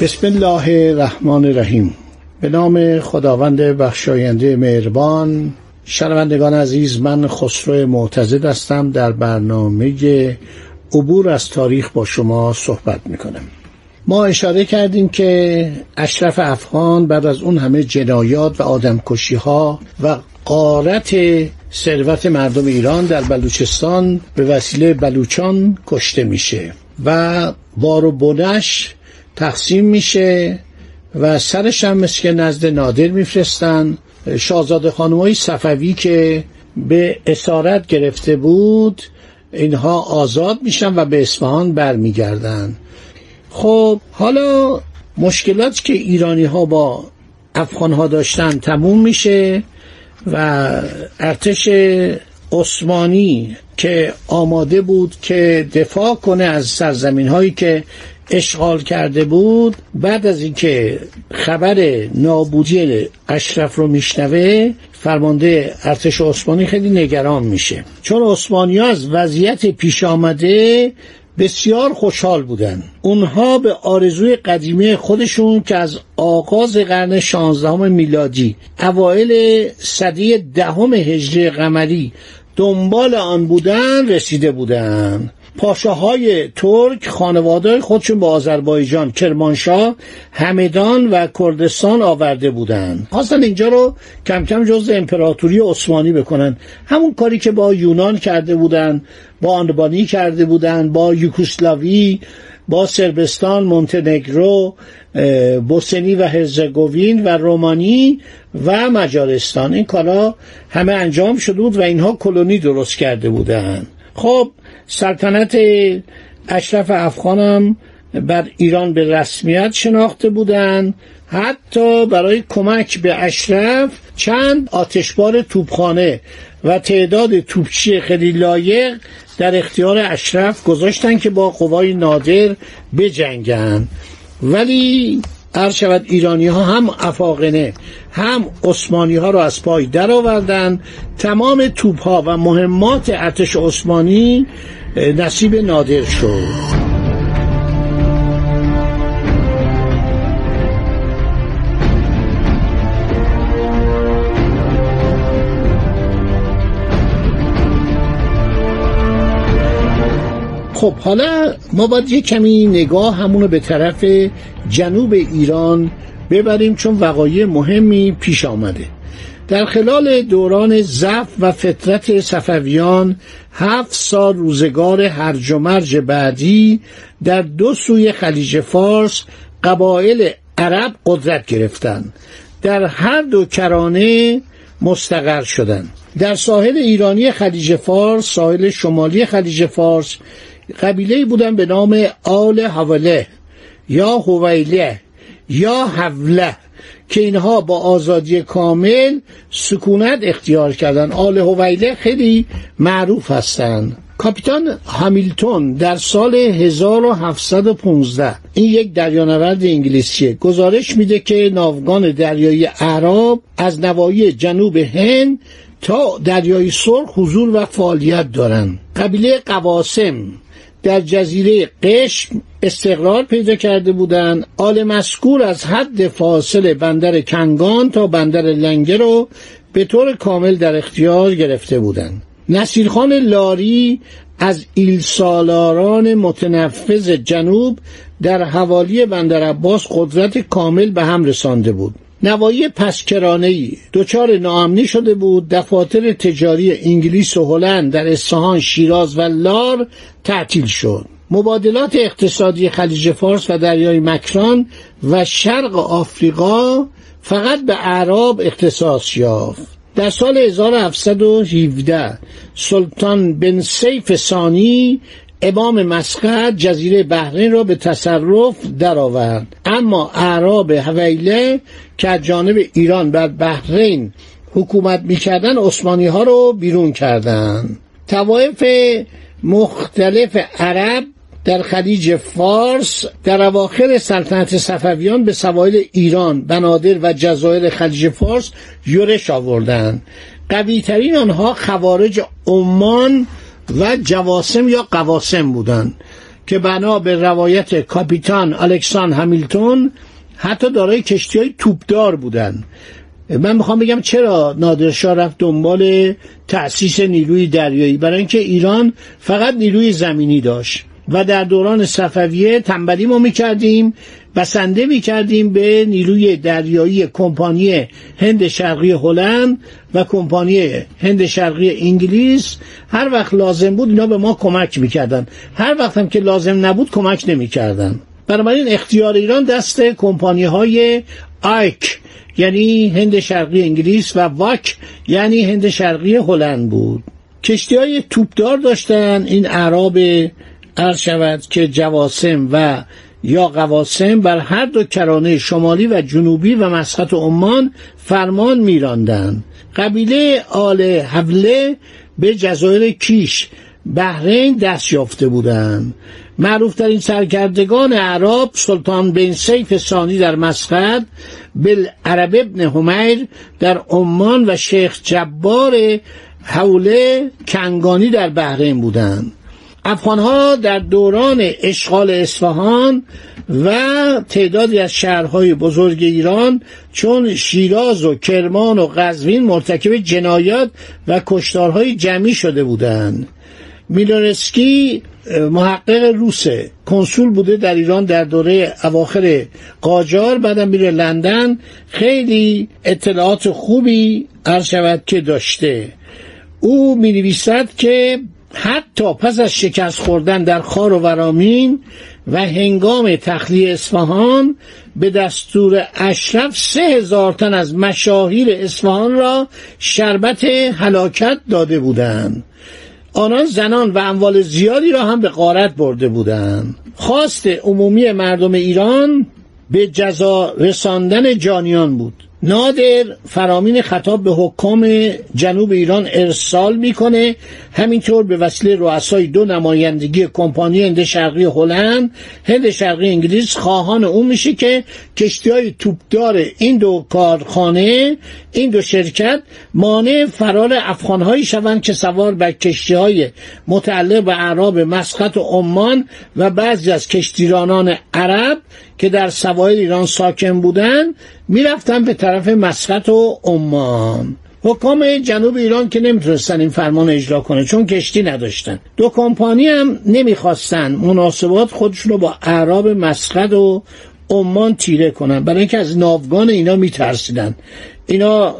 بسم الله الرحمن الرحیم. به نام خداوند بخشاینده مهربان شنوندگان عزیز من خسرو معتزد هستم. در برنامه عبور از تاریخ با شما صحبت می‌کنم. ما اشاره کردیم که اشرف افغان بعد از اون همه جنایات و آدمکشی ها و قارت ثروت مردم ایران در بلوچستان به وسیله بلوچان کشته میشه و بار و بنش تقسیم میشه و سرش هم مثل که نزد نادر میفرستن. شاهزاده خانمای صفوی که به اسارت گرفته بود اینها آزاد میشن و به اصفهان برمیگردن. خب حالا مشکلات که ایرانی ها با افغان ها داشتن تموم میشه و ارتش عثمانی که آماده بود که دفاع کنه از سرزمین هایی که اشغال کرده بود بعد از اینکه خبر نابودی اشرف رو میشنوه فرمانده ارتش عثمانی خیلی نگران میشه. چون عثمانی از وضعیت پیش آمده بسیار خوشحال بودن. اونها به آرزوی قدیمی خودشون که از آغاز قرن شانزدهم میلادی اوایل صده دهم هجری قمری دنبال آن بودن رسیده بودن. پاشاهای ترک خانواده خودشون به آذربایجان کرمانشاه همدان و کردستان آورده بودند. خواستن اینجا رو کم کم جز امپراتوری عثمانی بکنن. همون کاری که با یونان کرده بودن با آنبانی کرده بودن با یوکوسلاوی با سربستان مونتنگرو بوسنی و هرزگوین و رومانی و مجارستان. این کارا همه انجام شده بود و اینها کلونی درست کرده بودند خب سلطنت اشرف افغانم بر ایران به رسمیت شناخته بودند حتی برای کمک به اشرف چند آتشبار توپخانه و تعداد توپچی خیلی لایق در اختیار اشرف گذاشتن که با قوای نادر بجنگن. ولی هر شود ایرانی ها هم افاقنه هم عثمانی ها رو از پای در آوردن تمام توپ ها و مهمات ارتش عثمانی نصیب نادر شد. خب حالا ما باید یه کمی نگاه همونو به طرف جنوب ایران ببریم چون وقایع مهمی پیش آمده. در خلال دوران ضعف و فطرت صفویان هفت سال روزگار هرج و مرج بعدی در دو سوی خلیج فارس قبایل عرب قدرت گرفتند در هر دو کرانه مستقر شدند در ساحل ایرانی خلیج فارس ساحل شمالی خلیج فارس قبیله بودن به نام آل حوله یا هویله یا حوله که اینها با آزادی کامل سکونت اختیار کردن. آل هویله خیلی معروف هستند کاپیتان هامیلتون در سال 1715 این یک دریانورد انگلیسیه گزارش میده که ناوگان دریایی عرب از نوایی جنوب هند تا دریای سرخ حضور و فعالیت دارند قبیله قواسم در جزیره قشم استقرار پیدا کرده بودند. آل مسکور از حد فاصل بندر کنگان تا بندر لنگه رو به طور کامل در اختیار گرفته بودند. نصیرخان لاری از ایلسالاران متنفذ جنوب در حوالی بندر عباس قدرت کامل به هم رسانده بود. نوایی پسکرانه دچار ناامنی شده بود دفاتر تجاری انگلیس و هلند در اصفهان شیراز و لار تعطیل شد. مبادلات اقتصادی خلیج فارس و دریای مکران و شرق آفریقا فقط به اعراب اختصاص یافت. در سال 1717 سلطان بن سیف ثانی امام مسقط جزیره بحرین را به تصرف درآورد. اما اعراب حویله که از جانب ایران بر بحرین حکومت می‌کردن عثمانی ها رو بیرون کردند توایف مختلف عرب در خلیج فارس در اواخر سلطنت صفویان به سواحل ایران بنادر و جزایر خلیج فارس یورش آوردند قویترین آنها خوارج عمان و جواسم یا قواسم بودند که بنا به روایت کاپیتان الکسان همیلتون حتی دارای کشتی های توپدار بودند. من می‌خوام بگم چرا نادرشاه رفت دنبال تأسیس نیروی دریایی؟ برای اینکه ایران فقط نیروی زمینی داشت و در دوران صفویه تنبلی ما می‌کردیم بسنده می‌کردیم به نیروی دریایی کمپانی هند شرقی هلند و کمپانی هند شرقی انگلیس. هر وقت لازم بود اینا به ما کمک می‌کردن. هر وقت هم که لازم نبود کمک نمی‌کردن. بنابراین اختیار ایران دست کمپانی های آیک یعنی هند شرقی انگلیس و واک یعنی هند شرقی هلند بود. کشتی های توپدار داشتن. این اعراب عرض شود که جواسم و یا قواسم بر هر دو کرانه شمالی و جنوبی و مسقط عمان فرمان میراندند قبیله آل حوله به جزایر کیش بحرین دست یافته بودند معروفترین سرکردگان عرب سلطان بن سیف ثانی در مسقط بالعرب ابن همیر در عمان و شیخ جبار حوله کنگانی در بحرین بودند. افغانها در دوران اشغال اصفهان و تعدادی از شهرهای بزرگ ایران چون شیراز و کرمان و قزوین مرتکب جنایات و کشتارهای جمعی شده بودند. میلونسکی محقق روسه کنسول بوده در ایران در دوره اواخر قاجار بعدم میره لندن. خیلی اطلاعات خوبی عرض شود که داشته. او می نویسد که حتی پس از شکست خوردن در خار و ورامین و هنگام تخلیه اصفهان به دستور اشرف سه هزار تن از مشاهیر اصفهان را شربت هلاکت داده بودند. آنان زنان و اموال زیادی را هم به قارت برده بودند. خواست عمومی مردم ایران به جزا رساندن جانیان بود. نادر فرامین خطاب به حکام جنوب ایران ارسال می‌کنه همینطور به وسیله رؤسای دو نمایندگی کمپانی هند شرقی هلند هند شرقی انگلیس خواهان اون میشه که کشتی های توپدار این دو کارخانه این دو شرکت مانع فرار افغانهایی شوند که سوار بر کشتی های متعلق به اعراب مسقط و عمان و بعضی از کشتیرانان عرب که در سواحل ایران ساکن بودند می‌رفتن به طرف مسقط و عمان. حکام جنوب ایران که نمی‌تونستن این فرمان اجرا کنه چون کشتی نداشتن. دو کمپانی هم نمی‌خواستن مناسبات خودشون رو با اعراب مسقط و عمان تیره کنن. برای اینکه از ناوگان اینا میترسیدن. اینا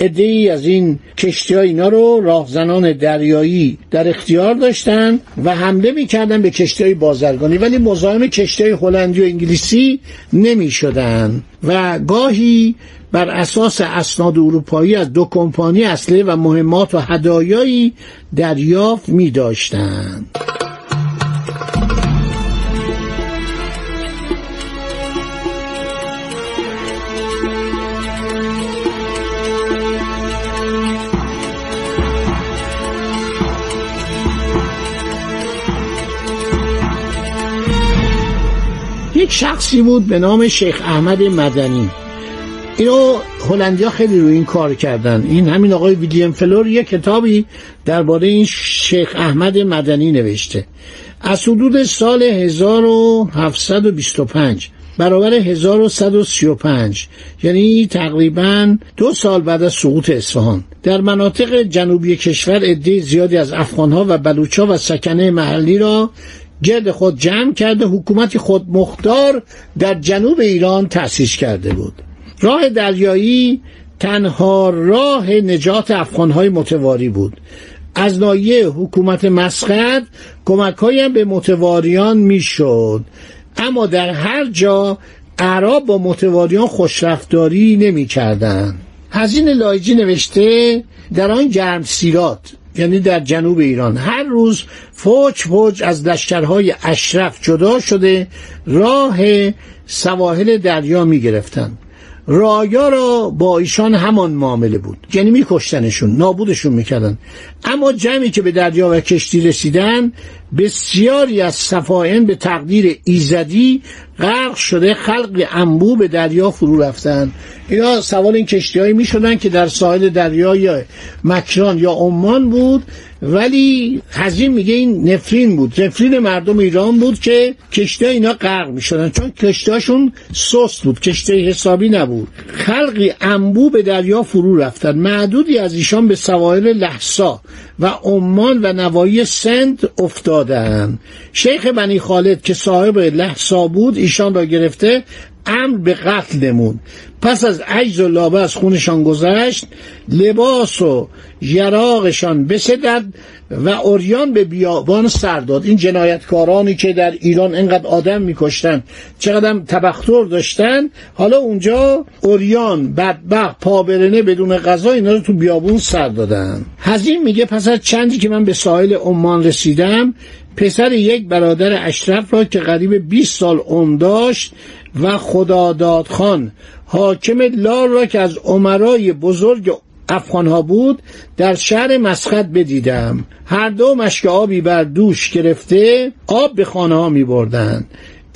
ای از این کشتی ها اینا رو راهزنان دریایی در اختیار داشتن و حمله می‌کردن به کشتی های بازرگانی ولی مزاحم کشتی های هلندی و انگلیسی نمی شدن و گاهی بر اساس اسناد اروپایی از دو کمپانی اصلی و مهمات و هدایایی دریافت می داشتند. شخصی بود به نام شیخ احمد مدنی. اینو هلندیا خیلی روی این کار کردن. این همین آقای ویلیام فلور یک کتابی درباره این شیخ احمد مدنی نوشته. از حدود سال 1725 برابر 1135 یعنی تقریبا دو سال بعد از سقوط اصفهان. در مناطق جنوبی کشور عده زیادی از افغانها و بلوچها و سکنه محلی را گرد خود جمع کرده حکومتی خود مختار در جنوب ایران تأسیس کرده بود. راه دریایی تنها راه نجات افغانهای متواری بود. از نایه حکومت مسقط کمک هم به متواریان می‌شد. اما در هر جا عرب با متواریان خوشرفتاری نمی کردن. هزین لایجی نوشته در آن گرم سیرات یعنی در جنوب ایران. هر روز فوج فوج از لشکرهای اشرف جدا شده راه سواحل دریا می گرفتن رایا را با ایشان همان معامله بود. یعنی میکشتنشون نابودشون می‌کردن. اما جمعی که به دریا و کشتی رسیدن بسیاری از صفائن به تقدیر ایزدی غرق شده خلق انبو به دریا فرو رفتن. اینا سوال این کشتی هایی می شدن که در ساحل دریای مکران یا عمان بود ولی حزین میگه این نفرین بود. نفرین مردم ایران بود که کشتی اینا غرق می شدن چون کشتیاشون سست بود کشتی حسابی نبود. خلقی انبو به دریا فرو رفتن. معدودی از ایشان به سواحل لحسا و عمان و نوایی سند افتادن شیخ بنی خالد که صاحب لحسا بود ایشان را گرفته امر به قتل نمود. پس از عجز و لابه از خونشان گذشت لباس و یراقشان بسدد و اوریان به بیابان سر داد. این جنایتکارانی که در ایران اینقدر آدم میکشتن چقدر تبختر داشتن. حالا اونجا اوریان بدبخت پابرنه بدون غذا اینا رو تو بیابون سر دادن. حزین میگه پس از چندی که من به ساحل عمان رسیدم پسر یک برادر اشرف را که قریب 20 سال عمر داشت و خداداد خان. حاکم لار را که از عمرای بزرگ افغان ها بود در شهر مسخط بدیدم. هر دو مشک آبی بر دوش گرفته آب به خانه ها می بردن.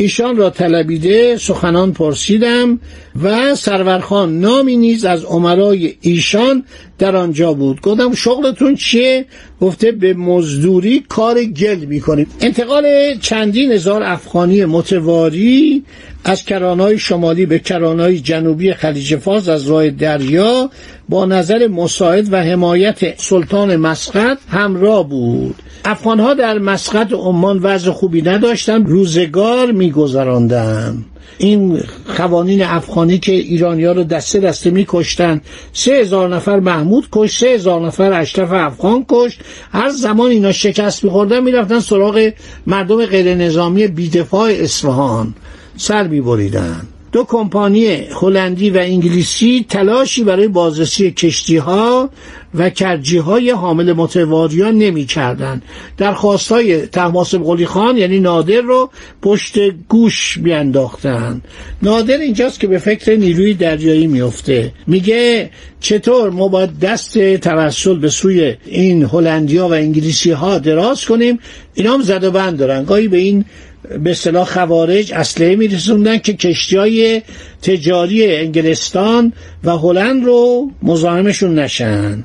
ایشان را طلبیده سخنان پرسیدم و سرورخان نامی نیز از عمرای ایشان در آنجا بود. گفتم شغلتون چیه؟ گفته به مزدوری کار گل می‌کنیم. انتقال چندین هزار افغانی متواری از کرانهای شمالی به کرانهای جنوبی خلیج فارس از راه دریا با نظر مساعد و حمایت سلطان مسقط همراه بود. افغانها در مسقط عمان وضع خوبی نداشتند روزگار میگذراندند. این قوانین افغانی که ایرانیا رو دسته دسته میکشتن. سه هزار نفر محمود کش سه هزار نفر اشرف افغان کش هر زمان اینا شکست میخوردن می‌رفتن سراغ مردم غیر نظامی بیدفاع اصفهان. سر میبریدن. دو کمپانی هلندی و انگلیسی تلاشی برای بازرسی کشتی ها و کرجی های حامل متواریان نمی کردن درخواست های تحماسب قلی خان یعنی نادر رو پشت گوش بیانداختن نادر اینجاست که به فکر نیروی دریایی میفته میگه چطور ما باید دست توسل به سوی این هلندیا و انگلیسی ها دراز کنیم؟ اینا هم زد و بند دارن. گاهی به این به اصطلاح خوارج اسلحه میرسوندن که کشتی های تجاری انگلستان و هلند رو مزاحمشون نشن.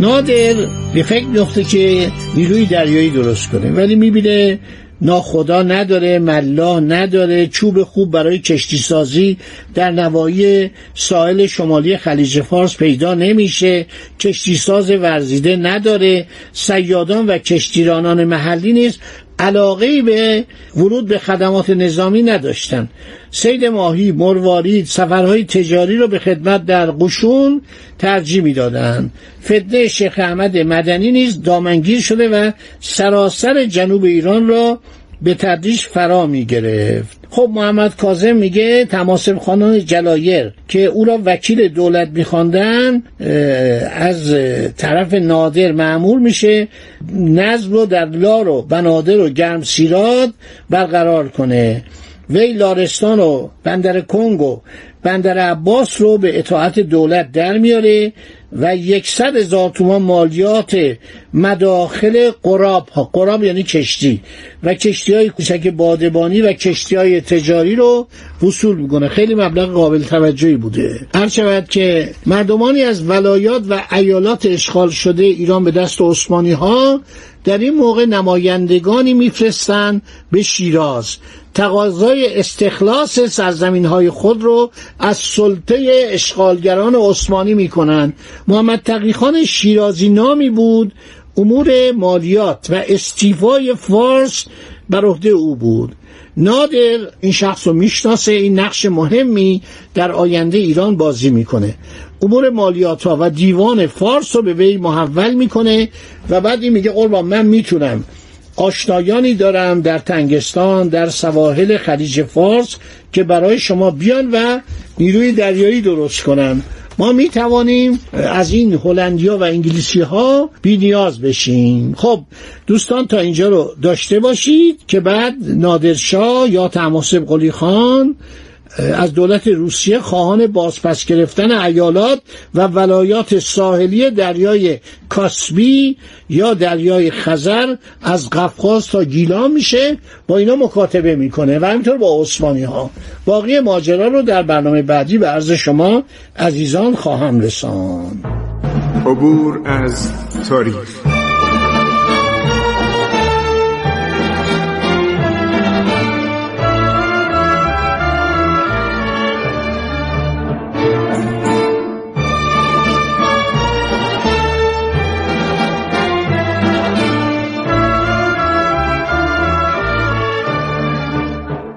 نادر به فکر میفته که نیروی دریایی درست کنه ولی می‌بینه ناخدا نداره ملا نداره چوب خوب برای کشتی سازی در نوایی ساحل شمالی خلیج فارس پیدا نمیشه کشتی ساز ورزیده نداره سیادان و کشتیرانان محلی نیست. علاقه به ورود به خدمات نظامی نداشتن. سید ماهی مروارید سفرهای تجاری رو به خدمت در قشون ترجیح می‌دادند فتنه شیخ احمد مدنی نیز دامنگیر شده و سراسر جنوب ایران را به تدریج فرا می گرفت. خب محمد کاظم میگه تماسب خانان جلایر که او را وکیل دولت میخواندن از طرف نادر معمول میشه. نظم رو در لار و بنادر و گرم سیراد برقرار کنه. وی لارستان و بندر کنگو بندر عباس رو به اطاعت دولت در میاره و یکصد هزار تومان مالیات مداخل قراب ها. قراب یعنی کشتی. و کشتی های کوچک بادبانی و کشتی های تجاری رو وصول می‌کنه. خیلی مبلغ قابل توجهی بوده. هر شود که مردمانی از ولایات و ایالات اشغال شده ایران به دست عثمانی ها در این موقع نمایندگانی میفرستند به شیراز. تقاضای استخلاص سرزمین های خود رو از سلطه اشغالگران عثمانی می‌کنند. محمد تقیخان شیرازی نامی بود امور مالیات و استیفای فارس بر عهده او بود. نادر این شخص رو می‌شناسه این نقش مهمی در آینده ایران بازی می‌کنه. امور مالیات ها و دیوان فارس رو به وی محول می‌کنه و بعد این میگه قربان من می‌تونم. آشنایانی دارم در تنگستان در سواحل خلیج فارس که برای شما بیان و نیروی دریایی درست کنن. ما می توانیم از این هلندیا و انگلیسی ها بی نیاز بشیم. خب دوستان تا اینجا رو داشته باشید که بعد نادرشاه یا تماسب قلی خان از دولت روسیه خواهان بازپس گرفتن ایالات و ولایات ساحلی دریای کاسبی یا دریای خزر از قفقاز تا گیلان میشه. با اینا مکاتبه می‌کنه و همینطور با عثمانی ها باقی ماجرا رو در برنامه بعدی به عرض شما عزیزان خواهم رسان. عبور از تاریخ.